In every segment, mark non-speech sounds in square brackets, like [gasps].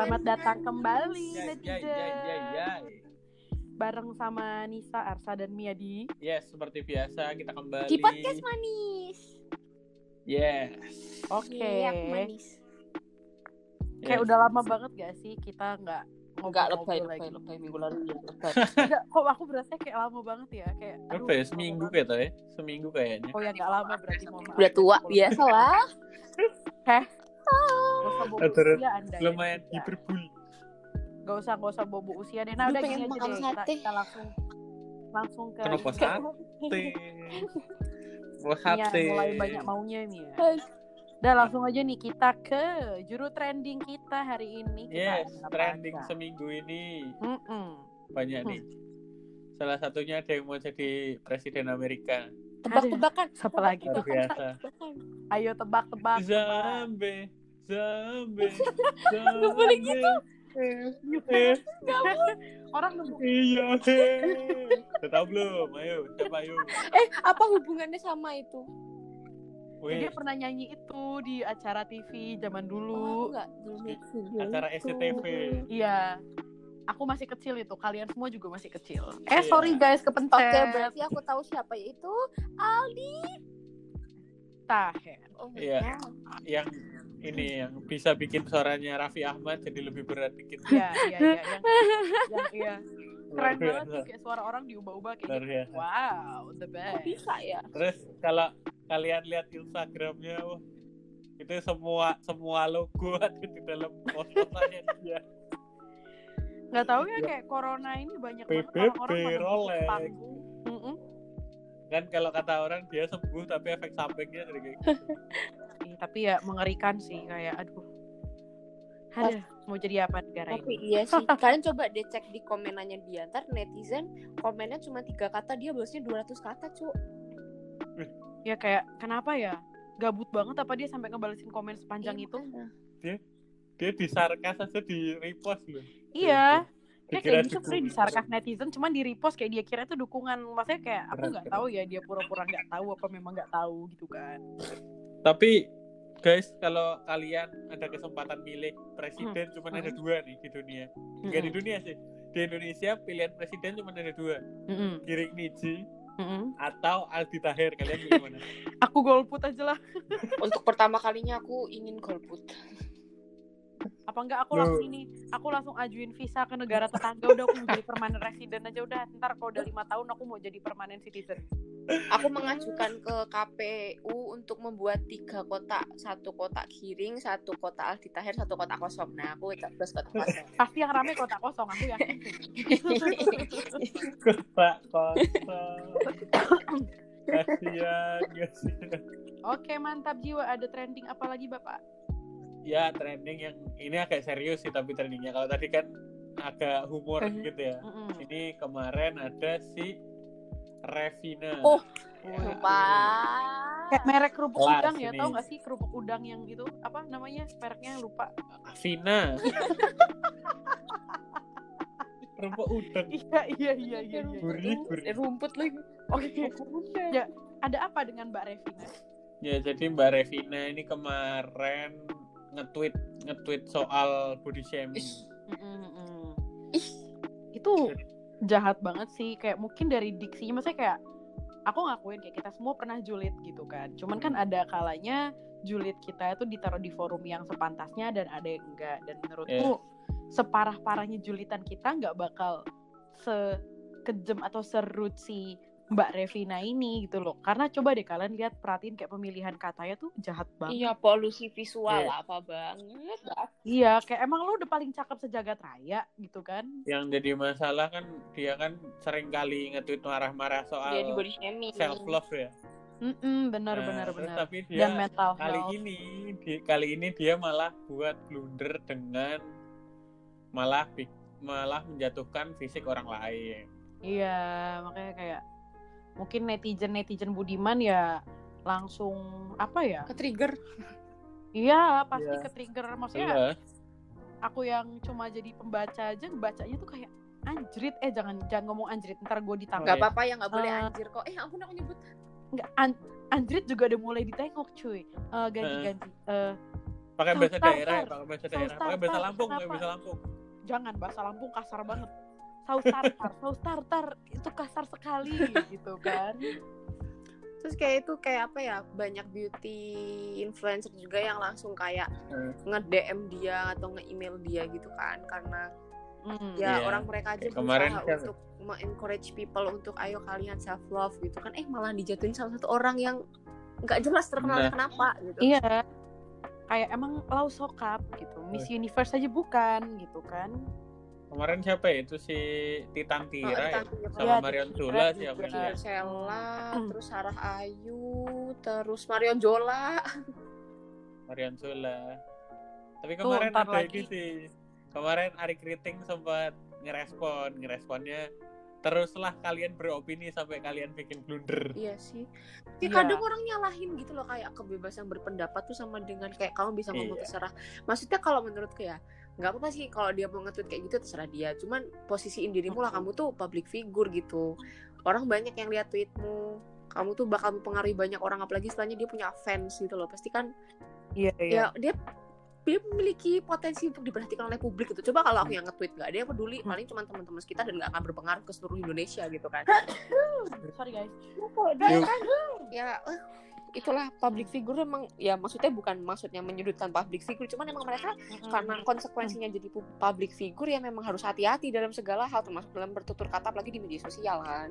Selamat datang kembali Yay, netizen. Bareng sama Nisa, Arsa, dan Mia di Yes, seperti biasa kita kembali. Di podcast manis. Yes. Oke. Iya, manis. Kayak Yes. udah lama banget gak sih kita nggak Enggak ngobrol-ngobrol lebay, lebay, lebay minggu lalu ya. Lebay. [laughs] Enggak, kok aku berasa kayak lama banget ya kayak. aduh, Apa ya? Seminggu kayak tuh ya? Seminggu kayaknya. Oh ya nggak lama berarti mau. Udah tua, biasa lah. Nggak Terus usia anda. ya. Lumayan Ya. hiperbul. Gak usah gak usah bobo usia deh. Nah Aduh, udah gini aja deh. Kita, kita langsung langsung ke Kenapa ini. [laughs] sate? [laughs] Mau Mia sate. mulai banyak maunya Mia. Udah langsung aja nih kita ke juru trending kita hari ini. Kita Yes, trending apa? seminggu ini Mm-mm. banyak nih. Salah satunya ada yang mau jadi presiden Amerika. Tebak-tebakan. Siapa lagi? Luar biasa. Tebak-tebakan. Ayo tebak-tebak. Zombie, zombie, [laughs] Nggak boleh gitu. Eh, Orang nunggu. Iya. Udah tahu belum? Ayo, siapa ayo? Eh, apa hubungannya sama itu? Wih, Dia pernah nyanyi itu di acara TV zaman Oh, dulu. enggak. Belum itu. acara SCTV. Iya. Aku masih kecil itu. Kalian semua juga masih kecil. Eh Iya. sorry guys kepencet. Oke, berarti aku tahu siapa yaitu Aldi. Taher. Oh, Iya. ya. Yang ini yang bisa bikin suaranya Raffi Ahmad jadi lebih berat dikit. Iya iya iya. Yang, yang iya. [laughs] Luar Keren banget tuh kayak suara orang diubah-ubah kayak Luar gitu. biasa. Wow, the Kok best. bisa ya? Terus kalau kalian lihat Instagramnya, wah, itu semua semua logo ada di dalam post-postannya dia. Nggak tahu ya Iya. kayak corona ini banyak banget orang-orang pada panggung. Mm-mm. Kan kalau kata orang dia sembuh tapi efek sampingnya dari kayak gitu. [laughs] Tapi ya mengerikan sih kayak aduh. Aduh, mau jadi apa negara Tapi ini? iya [laughs] sih. Kalian coba deh cek di komenannya dia. Ntar netizen komennya cuma tiga kata, dia balasnya 200 kata, cu. Ya kayak kenapa ya? Gabut banget apa dia sampai ngebalesin komen sepanjang Iya, itu? makanya. Dia disarkas aja di repost loh. Iya. Dia kayak gitu dukungan. di sarkas netizen cuman di repost kayak dia kira itu dukungan. Maksudnya kayak aku nggak tahu ya dia pura-pura nggak tahu apa memang nggak tahu gitu kan. Tapi guys, kalau kalian ada kesempatan milih presiden Hmm. cuma ada dua nih di dunia. Enggak di dunia sih. Di Indonesia pilihan presiden cuma ada dua. Mm-mm. Giring Niji Mm-mm. atau Aldi Taher. Kalian pilih mana? [laughs] Aku golput aja lah. [laughs] Untuk pertama kalinya aku ingin golput. Apa enggak aku langsung ini, aku langsung ajuin visa ke negara tetangga udah aku mau jadi permanent resident aja udah. Ntar kalau udah lima tahun aku mau jadi permanent citizen. Aku mengajukan ke KPU untuk membuat tiga kotak, satu kotak giring, satu kotak Aldi Taher, satu kotak kosong. Nah, aku plus kotak kosong. [laughs] Pasti yang rame kota kosong aku yakin. [laughs] Kota kosong. Kasihan, [coughs] kasihan. Oke mantap jiwa. Ada trending apa lagi bapak? Ya trending yang ini agak serius sih tapi trendingnya. Kalau tadi kan agak humor Mhm. gitu ya. Mm-mm. Ini kemarin ada si Revina. Oh. Lupa. Kayak merek kerupuk Kelas udang ya, ini. tau gak sih kerupuk udang yang itu apa namanya mereknya lupa. Vina. [laughs] Rumput udang. Iya iya iya iya. iya. Gurih, gurih. Eh, Rumput lagi. Oke. Ya, ada apa dengan Mbak Revina? Ya jadi Mbak Revina ini kemarin nge-tweet nge-tweet soal body shaming. Ih, Mm-mm-mm. Ih. Itu jahat banget sih. Kayak mungkin dari diksinya, maksudnya kayak aku ngakuin kayak kita semua pernah julid gitu kan. Cuman kan ada kalanya julid kita itu ditaruh di forum yang sepantasnya dan ada yang enggak. Dan menurutku separah-parahnya julitan kita nggak bakal sekejem atau serut si Mbak Revina ini gitu loh. Karena coba deh kalian lihat perhatiin kayak pemilihan katanya tuh jahat banget. Iya, polusi visual Iya. apa banget. Iya, kayak emang lu udah paling cakep sejagat raya gitu kan. Yang jadi masalah kan dia kan sering kali nge-tweet marah-marah soal Dia di body shaming. self love ya. Mm-mm, benar Nah, benar benar. Tapi dia Dan mental kali health. ini di, kali ini dia malah buat blunder dengan malah malah menjatuhkan fisik orang lain. Iya, makanya kayak mungkin netizen netizen Budiman ya langsung apa ya? Ke trigger. Iya, pasti Iya. ke trigger maksudnya. Jelas. Aku yang cuma jadi pembaca aja bacanya tuh kayak anjrit eh jangan jangan ngomong anjrit ntar gue ditangkap Gak apa-apa ya nggak boleh Eh. anjir kok. Eh ampun aku nyebut. nggak an- anjrit juga udah mulai ditengok cuy Eh, ganti ganti Eh, pakai bahasa daerah ya pakai bahasa daerah pakai bahasa Lampung pakai bahasa Lampung Jangan bahasa Lampung kasar banget. Saus tartar, saus tartar itu kasar sekali gitu kan. Terus kayak itu kayak apa ya banyak beauty influencer juga yang langsung kayak Hmm. nge-DM dia atau nge-email dia gitu kan karena Hmm. ya Iya. orang mereka aja Kayak kemarin kan- untuk encourage people untuk ayo kalian self love gitu kan eh malah dijatuhin salah satu orang yang nggak jelas terkenalnya Nah. kenapa gitu Iya. Kayak emang lau sokap gitu. Miss Universe aja bukan gitu kan. Kemarin siapa ya itu si Titan Oh, Tira ya Titan Tira. sama Iya, Marion Tira siapa ya Hmm. terus Sarah Ayu, terus Marion Jola. Marion Sula tapi Tuh, kemarin ntar ada lagi. ini sih kemarin Ari Kriting sempat ngerespon ngeresponnya teruslah kalian beropini sampai kalian bikin blunder Iya sih. Ya Iya. kadang orang nyalahin gitu loh kayak kebebasan berpendapat tuh sama dengan kayak kamu bisa ngomong Iya. terserah. Maksudnya kalau menurutku ya nggak apa-apa sih kalau dia mau nge-tweet kayak gitu terserah dia. Cuman posisiin dirimu lah kamu tuh public figure gitu. Orang banyak yang lihat tweetmu. Kamu tuh bakal mempengaruhi banyak orang apalagi setelahnya dia punya fans gitu loh. Pasti kan Iya, ya dia dia memiliki potensi untuk diperhatikan oleh publik gitu. Coba kalau aku Hmm. yang nge-tweet nggak ada yang peduli, paling cuma teman-teman kita dan nggak akan berpengaruh ke seluruh Indonesia gitu kan. [coughs] Sorry guys. Yuk. ya eh, itulah public figure emang ya maksudnya bukan maksudnya menyudutkan public figure cuman emang mereka karena konsekuensinya jadi pu- public figure ya memang harus hati-hati dalam segala hal termasuk dalam bertutur kata apalagi di media sosial kan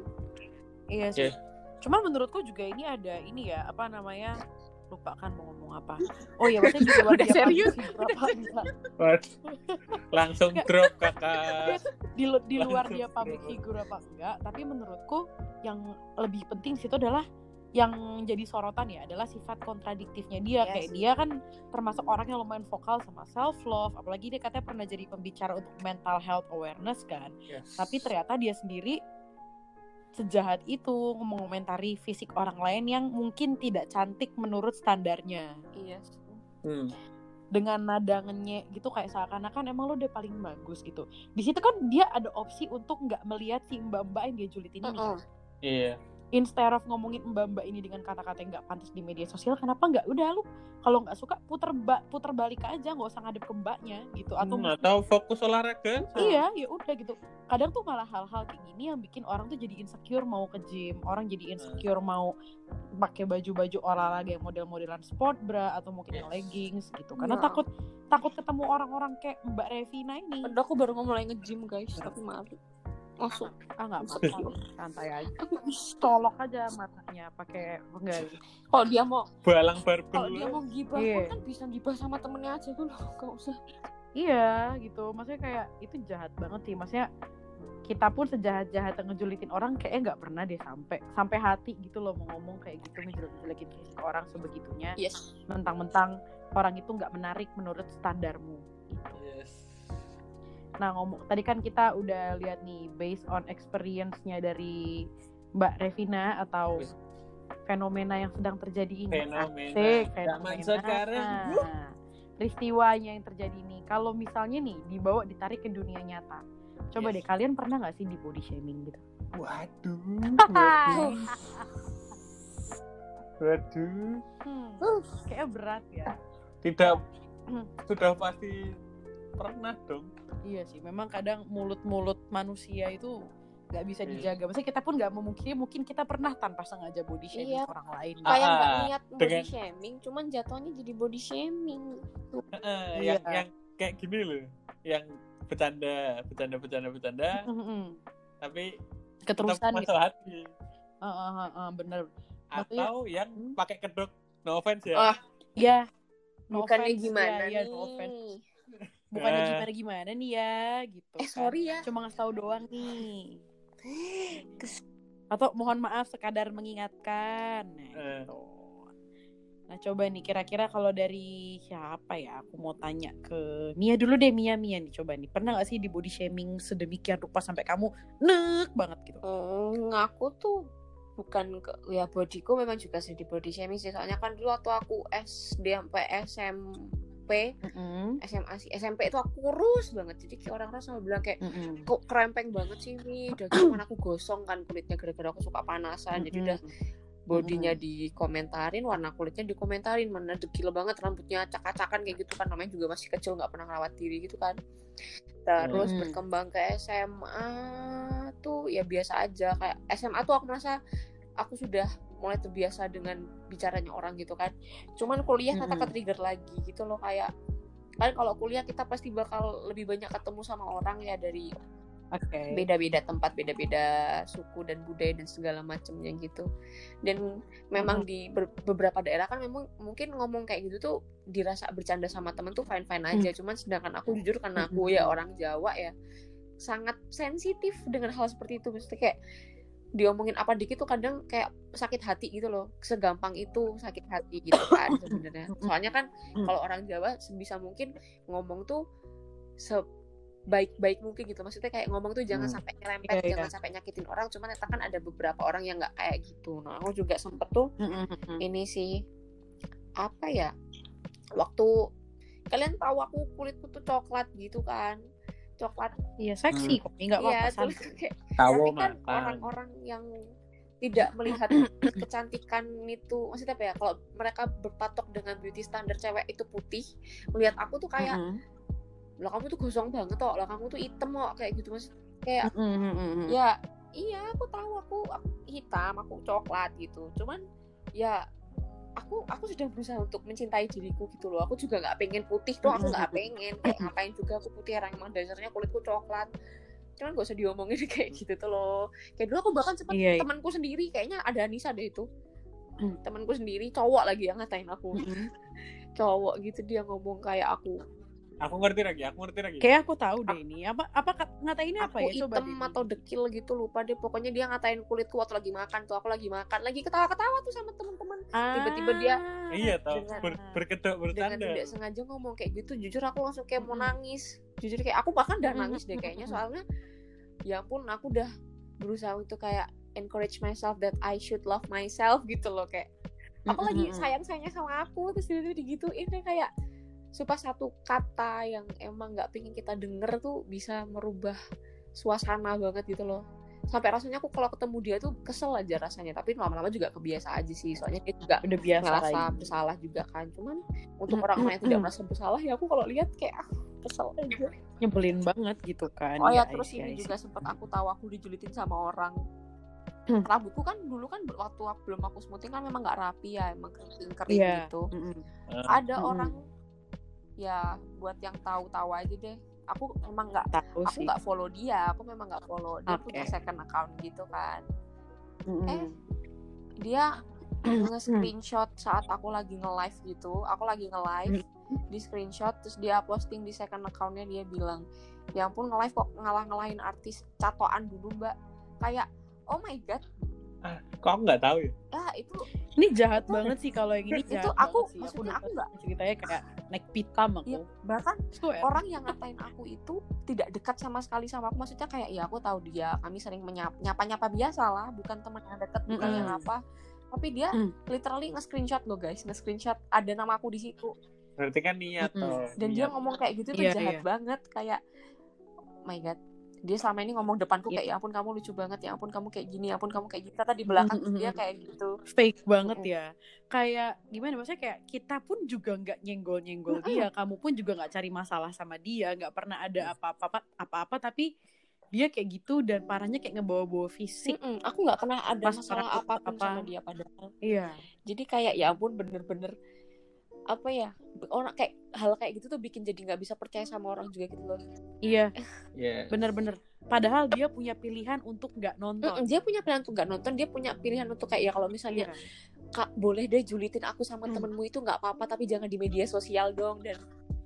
Iya sih. Yes. Cuman menurutku juga ini ada ini ya, apa namanya? Lupa kan mau ngomong apa. Oh iya, maksudnya di luar Udah dia serius? public figure apa enggak. Waduh. langsung drop kakak Di, lu- di luar Langsung dia public drop. figure apa enggak, tapi menurutku yang lebih penting situ adalah yang jadi sorotan ya adalah sifat kontradiktifnya dia Iya kayak dia kan termasuk orang yang lumayan vokal sama self love apalagi dia katanya pernah jadi pembicara untuk mental health awareness kan Yes. tapi ternyata dia sendiri sejahat itu mengomentari fisik orang lain yang mungkin tidak cantik menurut standarnya iya Hmm. dengan nada ngenyek gitu kayak seakan-akan emang lo udah paling bagus gitu di situ kan dia ada opsi untuk nggak melihat si mbak-mbak yang dia julid ini nih. Heeh. iya instead of ngomongin mbak-mbak ini dengan kata-kata yang nggak pantas di media sosial kenapa nggak udah lu kalau nggak suka puter ba puter balik aja nggak usah ngadep ke mbaknya gitu atau Hmm, atau fokus olahraga Iya, ya udah gitu. Kadang tuh malah hal-hal kayak gini yang bikin orang tuh jadi insecure mau ke gym, orang jadi insecure mau pakai baju-baju olahraga yang model-modelan sport bra atau mungkin yang Yes. leggings gitu. Karena Ya. takut takut ketemu orang-orang kayak Mbak Revina ini. padahal aku baru mau mulai nge-gym guys tapi malu langsung Ah nggak apa-apa, santai aja. Colok aja matanya pakai penggali. kalau dia mau balang barbel kalau dia mau gibah pun kan bisa gibah sama temennya aja dulu gak usah Iya, gitu. Maksudnya kayak itu jahat banget sih. Maksudnya kita pun sejahat-jahat ngejulitin orang kayaknya nggak pernah deh sampai sampai hati gitu loh mau ngomong kayak gitu fisik orang sebegitunya. yes mentang-mentang orang itu nggak menarik menurut standarmu. Gitu. Nah ngomong tadi kan kita udah lihat nih based on experience-nya dari Mbak Revina atau fenomena yang sedang terjadi ini. fenomena Asik, zaman fenomena. sekarang Nah, peristiwanya yang terjadi nih. Kalau misalnya nih dibawa ditarik ke dunia nyata. Coba Yes. deh kalian pernah nggak sih di body shaming gitu? waduh Hai. [laughs] waduh Hmm, kayaknya berat ya. tidak Hmm. sudah pasti pernah dong Iya sih, memang kadang mulut-mulut manusia itu nggak bisa Iya. dijaga. Maksudnya kita pun nggak memungkiri, mungkin kita pernah tanpa sengaja body shaming Iya. orang lain. Ah, kayak nggak niat body dengan- shaming cuman jatuhnya jadi body shaming Heeh, Iya. yang yang kayak gini loh yang bercanda bercanda bercanda bercanda tapi Keterusan gitu. hati Heeh, heeh, heeh, bener. Maksudnya- atau yang Hmm. pakai kedok no offense ya Ah, Ya, no bukannya offense, gimana ya, ya, nih no offense. Bukannya Eh. gimana-gimana nih ya, gitu. eh kan. sorry ya Cuma ngasih tahu doang nih. Atau mohon maaf sekadar mengingatkan. Nah, Eh. gitu. Nah coba nih kira-kira kalau dari siapa ya aku mau tanya ke Mia dulu deh Mia Mia nih coba nih pernah gak sih di body shaming sedemikian rupa sampai kamu nek banget gitu? Hmm, aku tuh bukan ke, ya bodiku memang juga sih di body shaming sih soalnya kan dulu waktu aku SD sampai SMP Mm-mm. SMA SMP itu aku kurus banget. Jadi kayak orang-orang selalu bilang kayak Mm-mm. kok krempeng banget sih Mi udah kan aku gosong kan kulitnya gara-gara aku suka panasan. Jadi Mm-mm. udah bodinya dikomentarin warna kulitnya dikomentarin. Mana dekil banget rambutnya acak-acakan kayak gitu kan. Namanya juga masih kecil nggak pernah ngerawat diri gitu kan. Terus Hmm. berkembang ke SMA tuh ya biasa aja. Kayak SMA tuh aku merasa aku sudah mulai terbiasa dengan bicaranya orang gitu kan cuman kuliah kata Mm-mm. ke trigger lagi gitu loh kayak kan kalau kuliah kita pasti bakal lebih banyak ketemu sama orang ya dari Oke. beda-beda tempat, beda-beda suku dan budaya dan segala macamnya gitu. Dan memang di ber- beberapa daerah kan memang mungkin ngomong kayak gitu tuh dirasa bercanda sama temen tuh fine-fine aja. Cuman sedangkan aku jujur karena aku ya orang Jawa ya sangat sensitif dengan hal seperti itu. Mesti kayak diomongin apa dikit tuh kadang kayak sakit hati gitu loh. Segampang itu sakit hati gitu kan [coughs] sebenarnya. Soalnya kan Mm. kalau orang Jawa sebisa mungkin ngomong tuh sebaik-baik mungkin gitu maksudnya kayak ngomong tuh jangan Hmm. sampai nyerempet Iya, iya. jangan sampai nyakitin orang cuman ternyata kan ada beberapa orang yang nggak kayak gitu nah aku juga sempet tuh ini sih apa ya waktu kalian tahu aku kulitku tuh coklat gitu kan coklat Iya seksi kok, nggak iya apa-apa. terus santai. kayak Tahu tapi kan orang-orang yang tidak melihat [coughs] kecantikan itu maksudnya apa ya kalau mereka berpatok dengan beauty standar cewek itu putih melihat aku tuh kayak Mm-mm. lah kamu tuh gosong banget kok lah kamu tuh hitam kok kayak gitu mas kayak Mm-mm. ya iya aku tahu aku, aku hitam aku coklat gitu cuman ya aku aku sudah berusaha untuk mencintai diriku gitu loh. Aku juga nggak pengen putih tuh aku nggak pengen. Kayak ngapain juga aku putih orang emang dasarnya kulitku coklat. Cuman gak usah diomongin [laughs] kayak gitu tuh loh. Kayak dulu aku bahkan sempat Iya, iya. temanku sendiri kayaknya ada Anissa deh itu. Temanku sendiri cowok lagi yang ngatain aku. [laughs] Cowok gitu dia ngomong kayak aku Aku ngerti lagi, aku ngerti lagi. Kayak aku tahu deh ini. Apa apa ngatainnya apa aku ya? Coba hitam atau dekil gitu lupa deh pokoknya dia ngatain kulitku waktu lagi makan tuh aku lagi makan lagi ketawa-ketawa tuh sama teman-teman tiba-tiba dia Ah, Iya tahu Dengan- ber, berkedok dengan bertanda. tidak sengaja ngomong kayak gitu jujur aku langsung kayak mau nangis jujur kayak aku bahkan udah nangis deh kayaknya soalnya ya pun aku udah berusaha untuk kayak encourage myself that I should love myself gitu loh kayak aku lagi Mm-mm. sayang sayangnya sama aku terus tiba-tiba digituin deh kayak supaya satu kata yang emang nggak pengen kita denger tuh bisa merubah suasana banget gitu loh sampai rasanya aku kalau ketemu dia tuh kesel aja rasanya tapi lama-lama juga kebiasa aja sih soalnya dia juga udah biasa ngerasa lagi. bersalah juga kan cuman untuk Mm, orang-orang yang tidak mm, merasa bersalah ya aku kalau lihat kayak ah, kesel aja Nyebelin banget gitu kan. oh ya I terus see, ini see. juga sempat aku tahu aku dijulitin sama orang Hmm. rambutku kan dulu kan waktu aku belum aku smoothing kan memang nggak rapi ya emang kering kering Iya. gitu Mm-mm. ada Mm-mm. orang ya buat yang tahu-tahu aja deh aku emang nggak Tahu aku sih. nggak follow dia aku memang nggak follow dia Oke. punya second account gitu kan Mm-mm. eh, dia nge-screenshot saat aku lagi nge-live gitu aku lagi nge-live di screenshot terus dia posting di second accountnya dia bilang ya ampun nge-live kok ngalah-ngalahin artis catoan dulu mbak kayak oh my god Ah, kok nggak tahu ya? ya itu Ini jahat banget sih kalau yang ini Itu jahat aku- banget sih. maksudnya aku nggak- ceritanya kayak naik pitam aku. Iya, bahkan Swear. orang yang ngatain aku itu tidak dekat sama sekali sama aku maksudnya kayak ya aku tahu dia kami sering menyapa nyapa biasa lah bukan teman yang dekat bukan Mm-mm. yang apa tapi dia Mm. literally nge-screenshot loh guys nge-screenshot ada nama aku di situ Berarti kan niat Mm-mm. toh. dan dia niat. ngomong kayak gitu tuh Iya, jahat iya. banget kayak oh my god dia selama ini ngomong depanku Iya. kayak ya ampun kamu lucu banget ya ampun kamu kayak gini ya ampun kamu kayak gitu ternyata di belakang Mm-mm. dia kayak gitu fake banget Mm-mm. ya. Kayak gimana maksudnya kayak kita pun juga nggak nyenggol-nyenggol Mm-mm. dia, kamu pun juga nggak cari masalah sama dia, nggak pernah ada apa-apa apa-apa tapi dia kayak gitu dan parahnya kayak ngebawa-bawa fisik. Mm-mm, aku nggak pernah ada Pas masalah orang apa pun apa- sama dia padahal Iya. jadi kayak ya ampun bener-bener apa ya orang kayak hal kayak gitu tuh bikin jadi nggak bisa percaya sama orang juga gitu loh Iya, Iya. bener-bener. Padahal dia punya pilihan untuk nggak nonton. Mm-mm, dia punya pilihan untuk nggak nonton dia punya pilihan untuk kayak ya kalau misalnya Iya. kak boleh deh julitin aku sama Hmm. temenmu itu nggak apa-apa tapi jangan di media sosial dong dan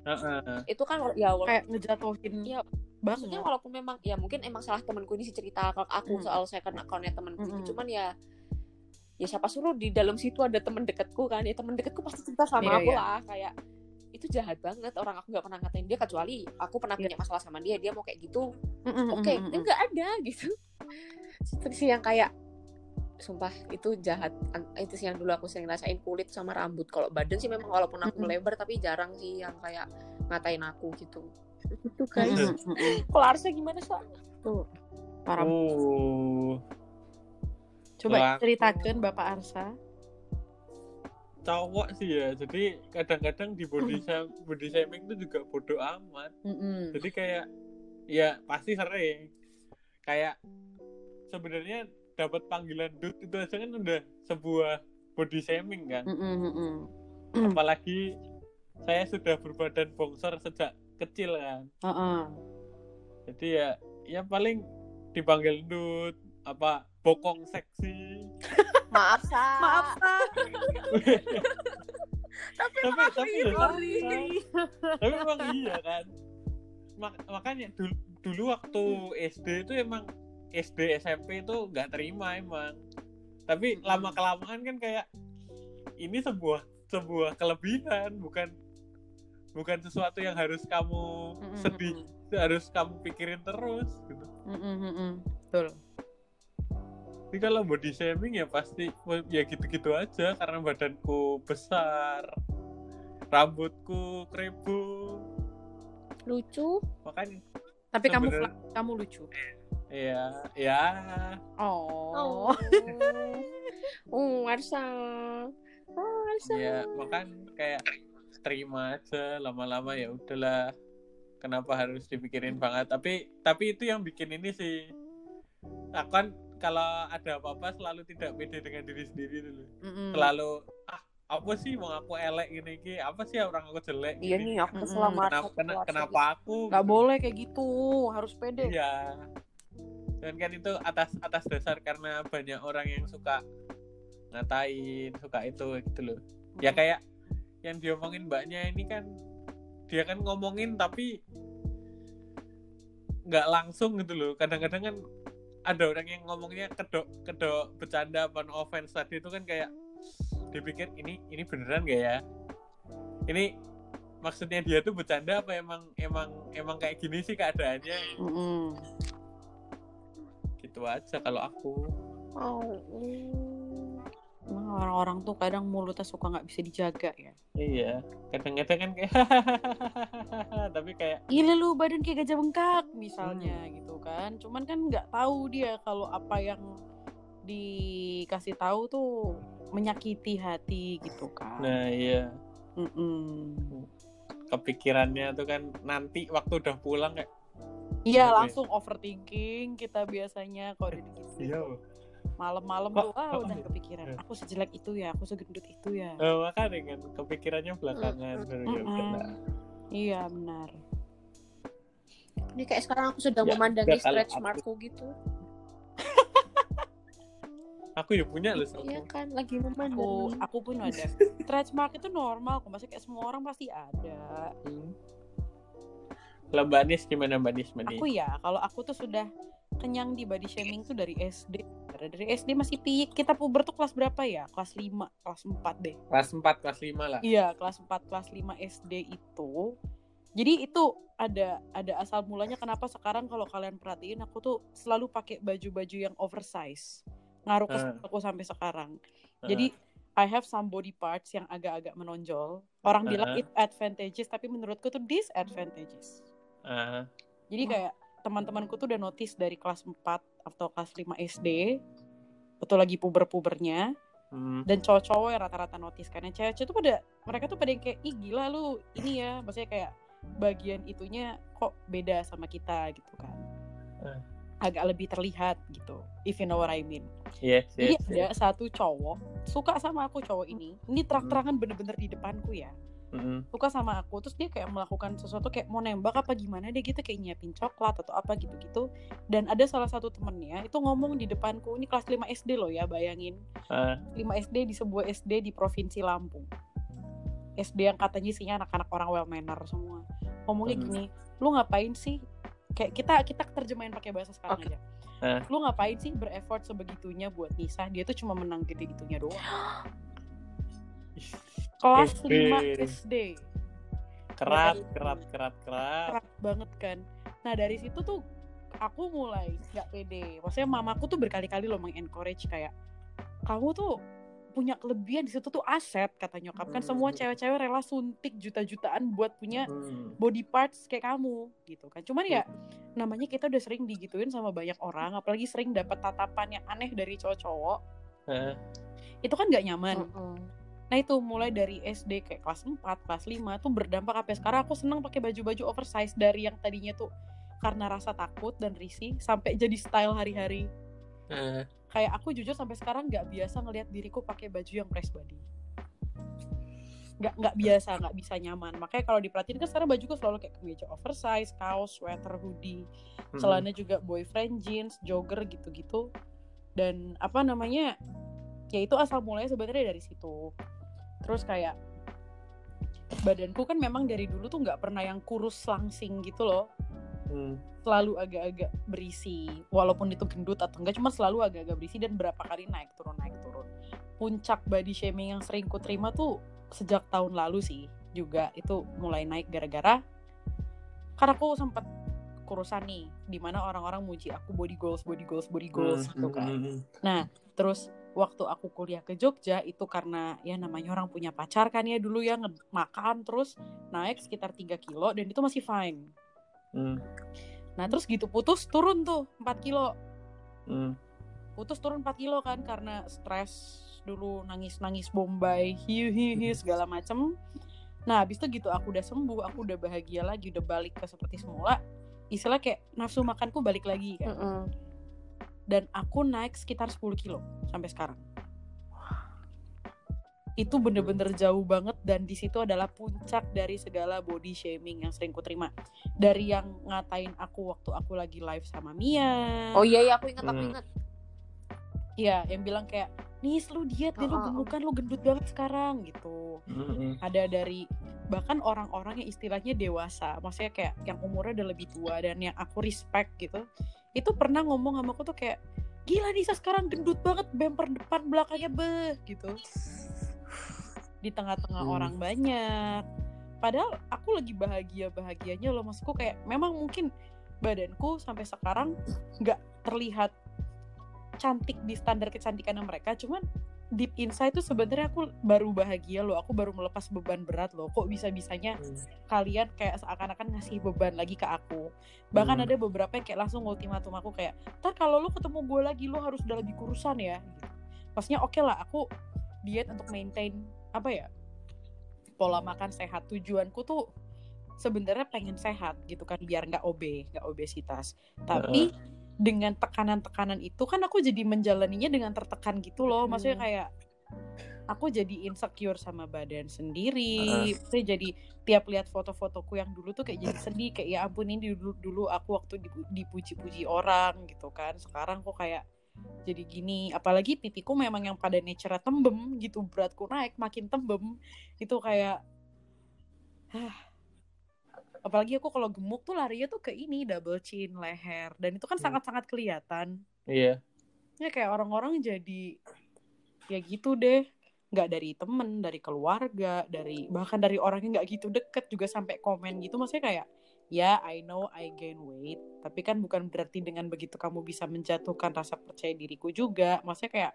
Heeh. itu kan ya wala- Kayak ngejatuhin Iya, banget. maksudnya walaupun memang ya mungkin emang salah temenku ini sih cerita kalau aku Mm. soal second accountnya temenku itu cuman ya ya siapa suruh di dalam situ ada temen deketku kan? Ya temen deketku pasti cerita sama Iya, aku iya. lah. Kayak itu jahat banget orang aku nggak pernah ngatain dia kecuali aku pernah Iya. punya masalah sama dia dia mau kayak gitu. Mm-mm, oke mm-mm, dia nggak ada gitu. Sih yang kayak sumpah itu jahat. An- itu sih yang dulu aku sering rasain kulit sama rambut. Kalau badan sih memang walaupun aku melebar tapi jarang sih yang kayak ngatain aku gitu. Itu guys. kalau harusnya gimana sih Tuh, parah. Oh. Coba aku- ceritakan Bapak Arsa. cowok sih ya jadi kadang-kadang di body [laughs] shaming, body shaming itu juga bodoh amat Mm-mm. jadi kayak ya pasti sering kayak sebenarnya dapat panggilan dude itu aja kan udah sebuah body shaming kan Mm-mm, mm-mm. [clears throat] apalagi saya sudah berbadan bongsor sejak kecil kan jadi ya ya paling dipanggil dude apa bokong seksi [laughs] Maaf, Sa. Maaf, Sa. [laughs] Tapi, tapi maaf, tapi iya, ya sorry. tapi memang iya kan Mak- makanya dulu, dulu waktu SD itu emang SD SMP itu nggak terima emang tapi lama kelamaan kan kayak ini sebuah sebuah kelebihan bukan bukan sesuatu yang harus kamu sedih harus kamu pikirin terus gitu mm-mm, mm-mm. Betul. Jadi kalau body shaming ya pasti ya gitu-gitu aja karena badanku besar, rambutku keribu, Lucu. makanya Tapi kamu kamu lucu. ya ya Oh. Oh. [laughs] Oh, Arsa. Oh, Arsa. ya makan kayak terima aja lama-lama ya udahlah kenapa harus dipikirin banget tapi tapi itu yang bikin ini sih aku kan kalau ada apa-apa selalu tidak pede dengan diri sendiri dulu Mm-mm. selalu ah apa sih mau aku elek gini gini apa sih orang aku jelek Iya gini? nih, aku Mm-mm. selama kenapa satu kena- kelas kenapa aku Gak gitu? boleh kayak gitu, harus pede. iya dan kan itu atas atas dasar karena banyak orang yang suka ngatain suka itu gitu loh ya kayak yang diomongin mbaknya ini kan dia kan ngomongin tapi nggak langsung gitu loh kadang-kadang kan ada orang yang ngomongnya kedok kedok bercanda apa no offense tadi itu kan kayak dipikir ini ini beneran gak ya ini maksudnya dia tuh bercanda apa emang emang emang kayak gini sih keadaannya Mm-mm. gitu aja kalau aku Oh. mm. Emang orang-orang tuh kadang mulutnya suka nggak bisa dijaga ya. iya kadang-kadang kan kayak [laughs] tapi kayak Gila lu badan kayak gajah bengkak misalnya gitu kan. Cuman kan nggak tahu dia kalau apa yang dikasih tahu tuh menyakiti hati gitu kan. nah iya Mm-mm. kepikirannya tuh kan nanti waktu udah pulang kayak Iya Gitu ya. langsung overthinking kita biasanya kalau udah [laughs] gitu. iya Malam-malam tuh ah udah kepikiran. Iya. Aku sejelek itu ya, aku segendut itu ya. Eh, makanya kan kepikirannya belakangan baru ya Mm-mm. udahlah. Iya benar. Ini kayak sekarang aku sedang Ya, memandangi stretch aku- markku gitu. aku ya punya loh Iya aku kan, lagi Aku memandangi. aku pun ada. Stretch mark itu normal kok, maksudnya kayak semua orang pasti ada. hmm. Lah Mbak Nis gimana Mbak Nis Mbak Nis? Aku ya, kalau aku tuh sudah kenyang di body shaming tuh dari SD. Dari SD masih pik. Kita puber tuh kelas berapa ya? Kelas 5, kelas 4 deh. kelas 4 kelas 5 lah Iya, kelas 4, kelas 5 SD itu. Jadi itu ada ada asal mulanya kenapa sekarang kalau kalian perhatiin aku tuh selalu pakai baju-baju yang oversize. Ngaruh ke Ah. aku sampai sekarang. Ah. Jadi I have some body parts yang agak-agak menonjol. Orang bilang Ah. it advantageous tapi menurutku tuh disadvantageous. Ah, Jadi kayak teman-temanku tuh udah notice dari kelas 4 atau kelas 5 SD. Betul lagi puber-pubernya hmm. dan cowok-cowok yang rata-rata notice karena cewek-cewek tuh pada mereka tuh pada yang kayak ih gila lu ini ya maksudnya kayak bagian itunya kok beda sama kita gitu kan Eh. agak lebih terlihat gitu if you know what I mean yes jadi yes, ada yes. satu cowok suka sama aku cowok ini ini terang-terangan bener-bener di depanku ya Mm-mm. suka sama aku terus dia kayak melakukan sesuatu kayak mau nembak apa gimana dia gitu kayak nyiapin coklat atau apa gitu-gitu dan ada salah satu temennya itu ngomong di depanku ini kelas 5 SD loh ya bayangin Ah, 5 SD di sebuah SD di provinsi Lampung. SD yang katanya isinya anak-anak orang well manner semua. Ngomongnya Hmm. gini, lu ngapain sih? Kayak kita kita terjemahin pakai bahasa sekarang Oke. aja. Ah. Lu ngapain sih bereffort sebegitunya buat Nisa? Dia tuh cuma menang gede-gitunya doang. [gasps] Kelas SD. 5 SD. kerat kerat kerat kerat Kerat banget kan. Nah, dari situ tuh aku mulai nggak pede. Maksudnya mamaku tuh berkali-kali loh mengencourage kayak kamu tuh punya kelebihan di situ tuh aset kata nyokap kan semua Hmm. cewek-cewek rela suntik juta-jutaan buat punya Hmm. body parts kayak kamu gitu kan cuman ya namanya kita udah sering digituin sama banyak orang apalagi sering dapat tatapan yang aneh dari cowok-cowok Heeh. itu kan nggak nyaman Mm-mm. nah itu mulai dari SD kayak kelas 4, kelas 5 tuh berdampak sampai sekarang aku seneng pakai baju-baju oversize dari yang tadinya tuh karena rasa takut dan risih sampai jadi style hari-hari Heeh. Kayak aku jujur sampai sekarang nggak biasa ngelihat diriku pakai baju yang press body. Nggak nggak biasa nggak bisa nyaman. Makanya kalau diperhatiin kan sekarang bajuku selalu kayak kemeja oversize kaos sweater hoodie. Hmm. celana juga boyfriend jeans jogger gitu-gitu. Dan apa namanya ya itu asal mulanya sebenarnya dari situ. Terus kayak badanku kan memang dari dulu tuh nggak pernah yang kurus langsing gitu loh Hmm. selalu agak-agak berisi walaupun itu gendut atau enggak cuma selalu agak-agak berisi dan berapa kali naik turun naik turun puncak body shaming yang sering ku terima tuh sejak tahun lalu sih juga itu mulai naik gara-gara karena aku sempat kurusan nih di mana orang-orang muji aku body goals body goals body goals Hmm. gitu kan Hmm. Nah, terus waktu aku kuliah ke Jogja itu karena ya namanya orang punya pacar kan ya dulu ya makan terus naik sekitar 3 kilo dan itu masih fine. Hmm. Nah, terus gitu putus turun tuh 4 kilo. Hmm. Putus turun 4 kilo kan karena stres dulu nangis-nangis Bombay, hiu hiu hiu segala macem. Nah, habis itu gitu aku udah sembuh, aku udah bahagia lagi, udah balik ke seperti semula. Istilah kayak nafsu makanku balik lagi kan. Mm-mm. dan aku naik sekitar 10 kilo sampai sekarang. Itu bener-bener jauh banget dan di situ adalah puncak dari segala body shaming yang sering ku terima. Dari yang ngatain aku waktu aku lagi live sama Mia. Oh iya iya aku ingat aku Hmm. ingat. Iya, yang bilang kayak, "Nis, lu diet nih, lu Oh, oh, gemukan, lu gendut banget sekarang." gitu. Hmm. Ada dari bahkan orang-orang yang istilahnya dewasa, maksudnya kayak yang umurnya udah lebih tua dan yang aku respect gitu. Itu pernah ngomong sama aku tuh kayak, "Gila Nisa sekarang gendut banget, bumper depan belakangnya beh." gitu. Di tengah-tengah Hmm. orang banyak. Padahal aku lagi bahagia-bahagianya loh, maksudku kayak memang mungkin badanku sampai sekarang nggak terlihat cantik di standar kecantikan mereka, cuman deep inside tuh sebenarnya aku baru bahagia loh, aku baru melepas beban berat loh. Kok bisa-bisanya Hmm. kalian kayak seakan-akan ngasih beban lagi ke aku. Bahkan Hmm. ada beberapa yang kayak langsung ultimatum aku kayak, "Ntar kalau lu ketemu gue lagi lu harus udah lebih kurusan ya." Gitu. Maksudnya oke lah, aku diet untuk maintain apa ya? pola makan sehat. Tujuanku tuh sebenarnya pengen sehat gitu kan biar nggak OB, nggak obesitas. Tapi dengan tekanan-tekanan itu kan aku jadi menjalaninya dengan tertekan gitu loh. Maksudnya Hmm. kayak aku jadi insecure sama badan sendiri. Saya jadi tiap lihat foto-fotoku yang dulu tuh kayak jadi sedih kayak ya ampun ini dulu dulu aku waktu dipu- dipuji-puji orang gitu kan. Sekarang kok kayak jadi gini apalagi pipiku memang yang pada nature tembem gitu beratku naik makin tembem itu kayak ah. apalagi aku kalau gemuk tuh larinya tuh ke ini double chin leher dan itu kan Hmm. sangat-sangat kelihatan Iya. ya kayak orang-orang jadi ya gitu deh nggak dari temen dari keluarga dari bahkan dari orang yang nggak gitu deket juga sampai komen gitu maksudnya kayak ya I know I gain weight tapi kan bukan berarti dengan begitu kamu bisa menjatuhkan rasa percaya diriku juga maksudnya kayak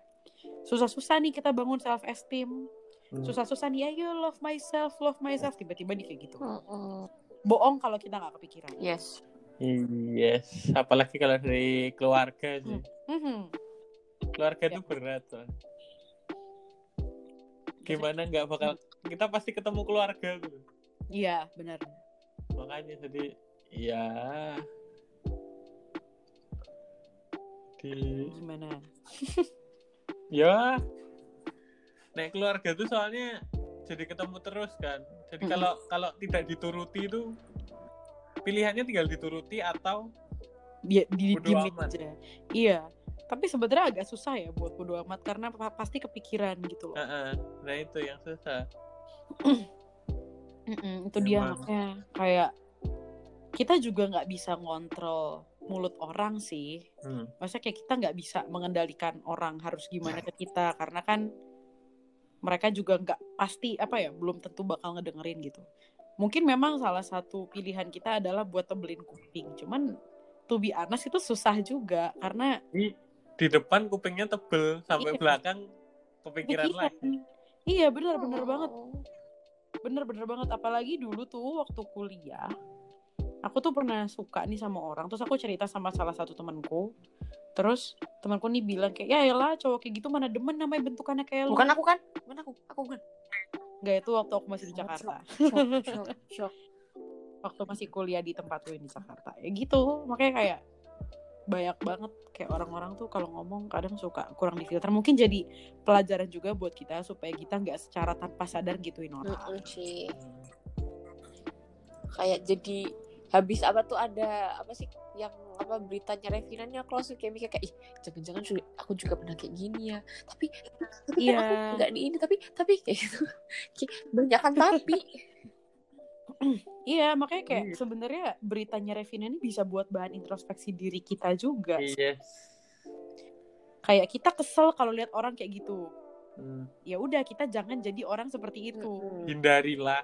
susah-susah nih kita bangun self esteem Hmm. susah-susah nih ayo love myself love myself tiba-tiba di kayak gitu Mm-mm. bohong kalau kita nggak kepikiran Yes. Yes, apalagi kalau dari keluarga sih. Mhm. Keluarga Ya. itu berat, tuh. Gimana nggak bakal kita pasti ketemu keluarga tuh. iya benar Makanya jadi ya di gimana? Ya. Naik keluarga tuh soalnya jadi ketemu terus kan. Jadi kalau kalau tidak dituruti itu pilihannya tinggal dituruti atau dia di Bodo amat. aja. Iya. Tapi sebenarnya agak susah ya buat bodo amat karena pa- pasti kepikiran gitu loh. Heeh, nah itu yang susah. [clears throat] Mm-mm, itu dia makanya kayak kita juga nggak bisa ngontrol mulut orang sih Hmm. maksudnya kayak kita nggak bisa mengendalikan orang harus gimana ke kita karena kan mereka juga nggak pasti apa ya belum tentu bakal ngedengerin gitu mungkin memang salah satu pilihan kita adalah buat tebelin kuping cuman to be honest itu susah juga karena Di, di depan kupingnya tebel sampai Iya. belakang kepikiran Pikiran. lagi Iya bener Oh. banget bener bener banget. Apalagi dulu tuh waktu kuliah aku tuh pernah suka nih sama orang. Terus aku cerita sama salah satu temanku. Terus temanku nih bilang kayak ya elah cowok kayak gitu mana demen namanya bentukannya kayak lu bukan aku kan? Bukan aku. Aku bukan. Nggak itu waktu aku masih di Jakarta. shock shock [laughs] shock waktu masih kuliah di tempatku yang di Jakarta. Ya gitu. Makanya kayak banyak banget. Kayak orang-orang tuh kalau ngomong kadang suka kurang difilter. Mungkin jadi pelajaran juga buat kita supaya kita nggak secara tanpa sadar gituin orang. Mm-mm sih. Kayak jadi habis apa tuh ada apa sih yang apa beritanya Revinanya aku langsung kayak mikir kayak ih jangan-jangan aku juga pernah kayak gini ya. Tapi tapi kan Iya. aku nggak di ini tapi tapi kayak gitu. [laughs] Kayak banyak kan tapi Iya, makanya kayak Iya. sebenarnya beritanya Revina ini bisa buat bahan introspeksi diri kita juga. iya Kayak kita kesel kalau lihat orang kayak gitu. Hmm. Ya udah, kita jangan jadi orang seperti itu. Mm-mm. hindarilah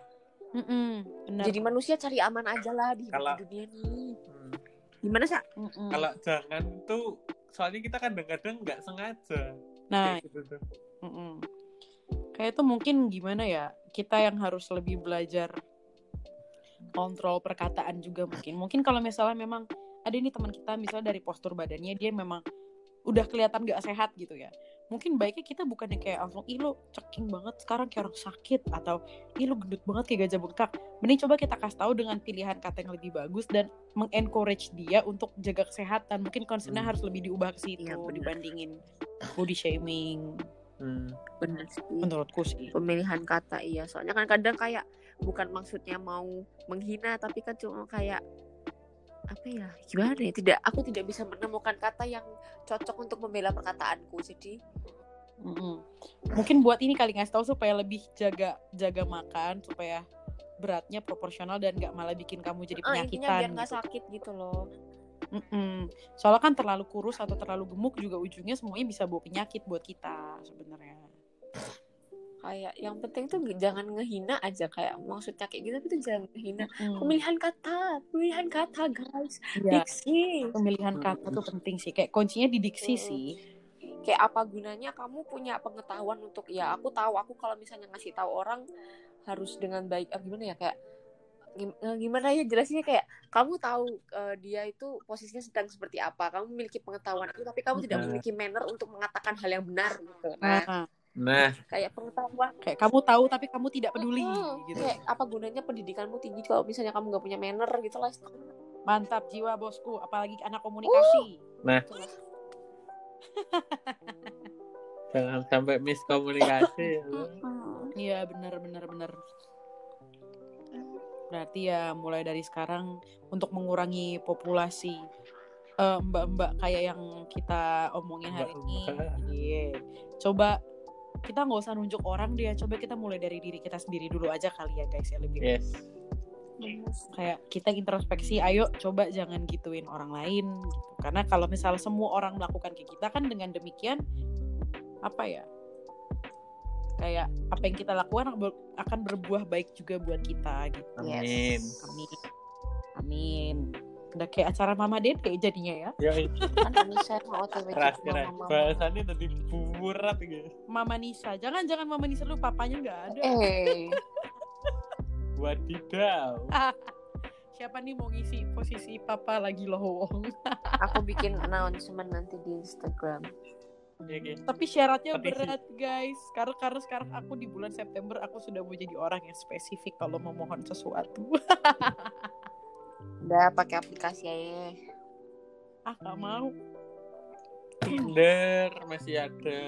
Mm-mm, benar. jadi manusia cari aman aja lah di, Kalau- dunia nih Hmm. gimana sih kalau jangan tuh soalnya kita kadang-kadang nggak sengaja Nah, kayak gitu tuh kayak itu mungkin gimana ya? Kita yang harus lebih belajar kontrol perkataan juga mungkin. Mungkin kalau misalnya memang ada nih teman kita misalnya dari postur badannya dia memang udah kelihatan gak sehat gitu ya. Mungkin baiknya kita bukannya kayak langsung ih lo ceking banget sekarang kayak orang sakit atau ih lo gendut banget kayak gajah bengkak. Mending coba kita kasih tahu dengan pilihan kata yang lebih bagus dan mengencourage dia untuk jaga kesehatan. Mungkin concernnya Hmm. harus lebih diubah ke situ benar. dibandingin body shaming Hmm. bener sih menurutku sih. pemilihan kata iya soalnya kan kadang kayak bukan maksudnya mau menghina tapi kan cuma kayak apa ya gimana ya tidak aku tidak bisa menemukan kata yang cocok untuk membela perkataanku jadi Mm-mm. Mungkin buat ini kali ngasih tahu supaya lebih jaga jaga makan supaya beratnya proporsional dan nggak malah bikin kamu jadi eh, penyakitan. biar nggak gitu. sakit gitu loh Mm-mm. Soalnya kan terlalu kurus atau terlalu gemuk juga ujungnya semuanya bisa bawa penyakit buat kita sebenarnya. Kayak yang penting tuh jangan ngehina aja kayak maksudnya kayak gitu tapi tuh jangan ngehina Mm. pemilihan kata pemilihan kata guys Iya, diksi pemilihan kata tuh penting sih. Kayak kuncinya di diksi Mm-mm. sih. kayak apa gunanya kamu punya pengetahuan untuk ya aku tahu aku kalau misalnya ngasih tahu orang harus dengan baik ah, gimana ya kayak eh, gimana ya jelasnya kayak kamu tahu eh, dia itu posisinya sedang seperti apa kamu memiliki pengetahuan itu tapi kamu tidak Nah. memiliki manner untuk mengatakan hal yang benar gitu nah Nah, nah kayak pengetahuan kayak kamu tahu tapi kamu tidak peduli Mm-mm. gitu. kayak apa gunanya pendidikanmu tinggi kalau misalnya kamu nggak punya manner gitu lah Mantap jiwa bosku, apalagi anak komunikasi. Gitu lah. [laughs] jangan sampai miskomunikasi ya. Iya benar benar benar. Berarti ya mulai dari sekarang untuk mengurangi populasi eh, mbak-mbak kayak yang kita omongin hari ini. Iya. Coba kita nggak usah nunjuk orang dia. Coba kita mulai dari diri kita sendiri dulu aja kali ya guys ya lebih yes kayak kita introspeksi. Ayo coba jangan gituin orang lain. Gitu. Karena kalau misalnya semua orang melakukan kayak kita kan dengan demikian apa ya? Kayak apa yang kita lakukan akan berbuah baik juga buat kita gitu. amin Amin. Amin. Udah kayak acara Mama Dede jadinya ya. ya kan Anissa mau otw keras keras bahasannya tadi burat gitu Mama Nisa. Jangan jangan Mama Nisa lu papanya nggak ada. eh [laughs] wadidaw [laughs] Siapa nih mau ngisi posisi papa lagi lowong? [laughs] aku bikin announcement nanti di Instagram ya, gitu. Tapi syaratnya Petisi. berat guys. Karena karena sekarang aku di bulan September aku sudah mau jadi orang yang spesifik kalau memohon sesuatu. Udah pakai aplikasi aja. Ah nggak mau. Tinder masih ada.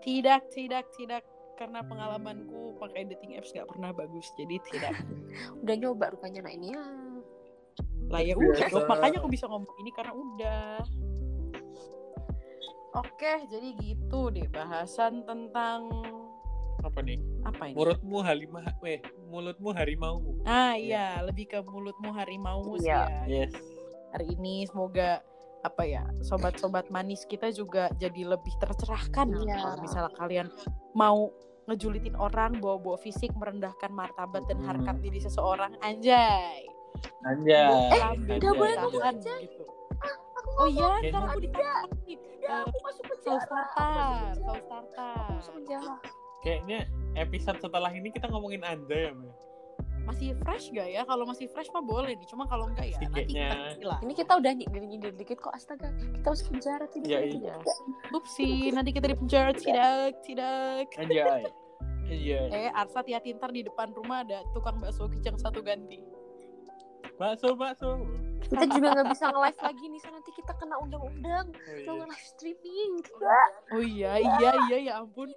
Tidak tidak tidak. Karena pengalamanku pakai dating apps nggak pernah bagus jadi tidak. [laughs] Udah nyoba rupanya nah ini ya. Lah ya udah dong. makanya aku bisa ngomong ini karena udah. Oke jadi gitu deh bahasan tentang apa nih apa ini mulutmu halimah weh mulutmu harimau ah iya lebih ke mulutmu harimau sih Iya. ya yes hari ini semoga apa ya sobat-sobat manis kita juga jadi lebih tercerahkan Iya. kalau misalnya kalian mau ngejulitin orang bawa-bawa fisik merendahkan martabat dan Hmm. harkat diri seseorang anjay anjay Lambe nggak boleh ngomong gitu. Oh iya, ntar aku ditangkap nih. Tidak, aku masuk penjara. tartar, Aku saus masuk tartar. penjara. Kayaknya episode setelah ini kita ngomongin anda ya, Mbak. Masih fresh gak ya? Kalau masih fresh mah boleh nih. Cuma kalau enggak ya nanti kita lah. Ini kita udah nyindir-nyindir dikit kok astaga. Kita masuk penjara tidak. Iya, tidak. Upsi, nanti kita di penjara tidak, tidak. Anjay. Anjay. Eh, Arsa hati-hati ntar di depan rumah ada tukang bakso kicang satu ganti. Bakso, bakso. Kita juga nggak bisa nge-live lagi nih, so nanti kita kena undang-undang. Oh, iya. nge-live streaming, tidak. Oh iya, iya, iya, ya ampun.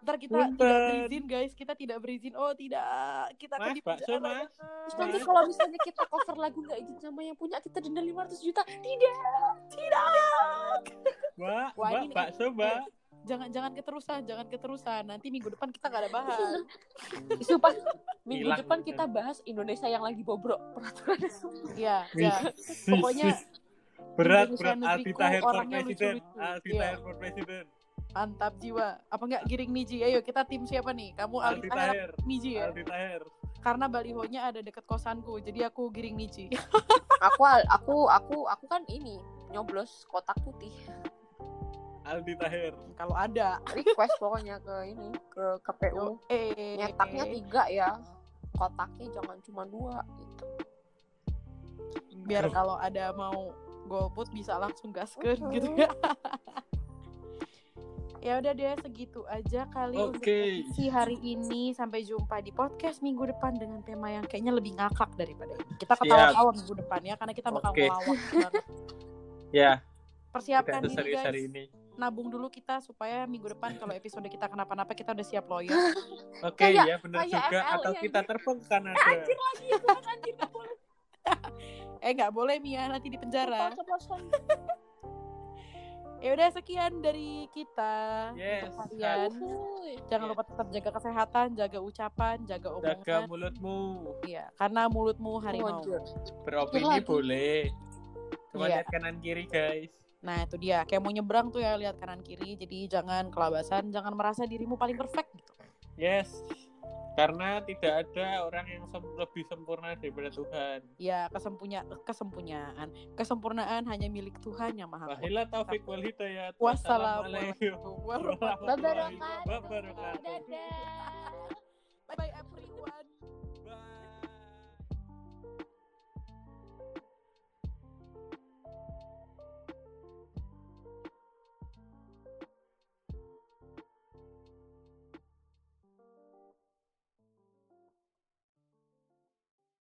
Ntar kita tidak berizin guys, kita tidak berizin. Oh tidak, kita akan Mas, di bakso, penjara. Mas. Terus Mas. nanti kalau misalnya kita cover lagu nggak izin sama yang punya, kita denda 500 juta. Tidak. Mbak, Wah, Mbak, ini- bakso, Mbak. Jangan jangan keterusan, jangan keterusan. Nanti minggu depan kita nggak ada bahan. Sumpah, [laughs] minggu Hilang depan gitu. kita bahas Indonesia yang lagi bobrok peraturan. Iya, ya. Pokoknya berat Indonesia berat Aldi negeriku Tahir for orangnya presiden lucu-lucu. Aldi Iya. Tahir for presiden Mantap jiwa. Apa enggak giring Niji? Ayo kita tim siapa nih? Kamu Aldi Aldi Tahir, Tahir Niji ya? Aldi Tahir Karena balihonya ada deket kosanku, jadi aku giring Niji. Aku aku aku aku kan ini nyoblos kotak putih. Aldi Tahir Kalau ada. Request pokoknya ke ini ke KPU. Eh, Nyetaknya tiga ya. Kotaknya jangan cuma dua gitu. biar kalau ada mau golput bisa langsung gaskeun Mhm. gitu ya. [laughs] ya udah deh segitu aja kali untuk Oke. edisi hari ini sampai jumpa di podcast minggu depan dengan tema yang kayaknya lebih ngakak daripada ini kita ketawa-tawa minggu depan ya karena kita bakal Oke. ngelawak banget [laughs] ya kita ini serius guys hari ini nabung dulu kita supaya minggu depan kalau episode kita kenapa-napa kita udah siap lawyer [laughs] oke Kayak- ya benar juga FL, atau iya, kita iya. terbang ke Kanada [laughs] Anjir lagi [laughs] bukan anjir boleh. eh nggak boleh Mia nanti di penjara ya udah sekian dari kita yes untuk kalian. Jangan Iya. lupa tetap jaga kesehatan, jaga ucapan, jaga jaga omongan. mulutmu Iya, karena mulutmu harimau. Beropini boleh cuma Iya. lihat kanan kiri guys Nah, itu dia. Kayak mau nyebrang tuh ya lihat kanan kiri. Jadi jangan kelabasan, jangan merasa dirimu paling perfect gitu. yes karena tidak ada orang yang sem- lebih sempurna daripada Tuhan Ya, kesempunya kesempunyaan. Kesempurnaan hanya milik Tuhan yang Maha Kuasa. Wahilah taufik wal hidayat Wassalamualaikum warahmatullahi Wabarakatuh. Dadah. Bye bye April.